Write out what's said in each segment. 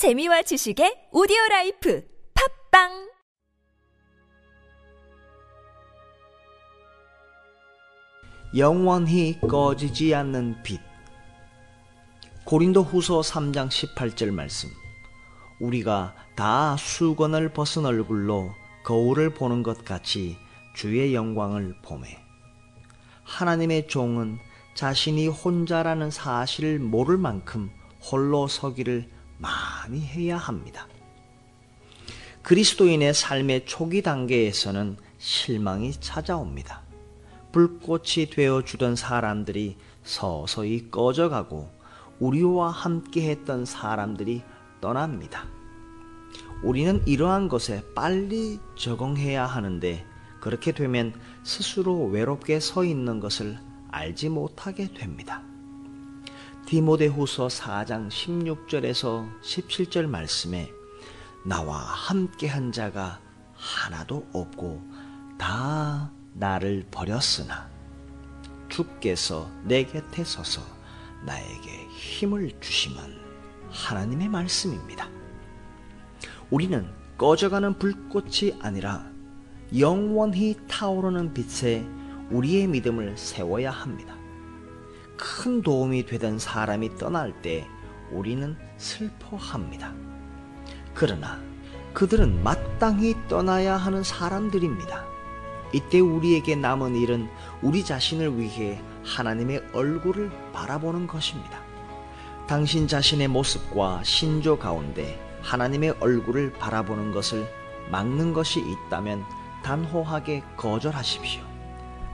재미와 지식의 오디오 라이프 팟빵 영원히 꺼지지 않는 빛. 고린도 후서 3장 18절 말씀. 우리가 다 수건을 벗은 얼굴로 거울을 보는 것 같이 주의 영광을 보매. 하나님의 종은 자신이 혼자라는 사실을 모를 만큼 홀로 서기를 많이 해야 합니다. 그리스도인의 삶의 초기 단계에서는 실망이 찾아옵니다. 불꽃이 되어 주던 사람들이 서서히 꺼져가고 우리와 함께 했던 사람들이 떠납니다. 우리는 이러한 것에 빨리 적응해야 하는데 그렇게 되면 스스로 외롭게 서 있는 것을 알지 못하게 됩니다. 디모데후서 4장 16절에서 17절 말씀에 나와 함께 한 자가 하나도 없고 다 나를 버렸으나 주께서 내 곁에 서서 나에게 힘을 주심은 하나님의 말씀입니다. 우리는 꺼져가는 불꽃이 아니라 영원히 타오르는 빛에 우리의 믿음을 세워야 합니다. 큰 도움이 되던 사람이 떠날 때 우리는 슬퍼합니다. 그러나 그들은 마땅히 떠나야 하는 사람들입니다. 이때 우리에게 남은 일은 우리 자신을 위해 하나님의 얼굴을 바라보는 것입니다. 당신 자신의 모습과 신조 가운데 하나님의 얼굴을 바라보는 것을 막는 것이 있다면 단호하게 거절하십시오.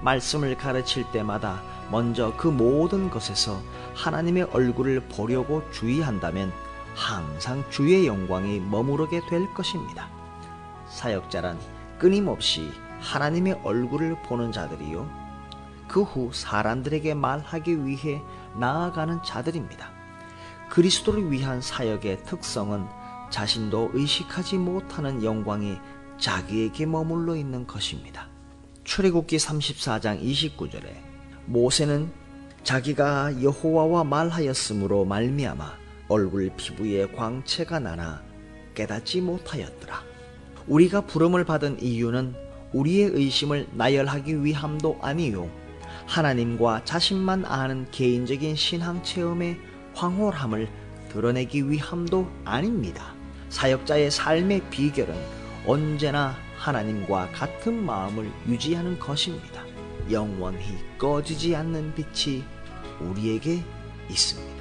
말씀을 가르칠 때마다 먼저 그 모든 것에서 하나님의 얼굴을 보려고 주의한다면 항상 주의 영광이 머무르게 될 것입니다. 사역자란 끊임없이 하나님의 얼굴을 보는 자들이요. 그 후 사람들에게 말하기 위해 나아가는 자들입니다. 그리스도를 위한 사역의 특성은 자신도 의식하지 못하는 영광이 자기에게 머물러 있는 것입니다. 출애굽기 34장 29절에 모세는 자기가 여호와와 말하였으므로 말미암아 얼굴 피부에 광채가 나나 깨닫지 못하였더라. 우리가 부름을 받은 이유는 우리의 의심을 나열하기 위함도 아니요 하나님과 자신만 아는 개인적인 신앙 체험의 황홀함을 드러내기 위함도 아닙니다. 사역자의 삶의 비결은 언제나 하나님과 같은 마음을 유지하는 것입니다. 영원히 꺼지지 않는 빛이 우리에게 있습니다.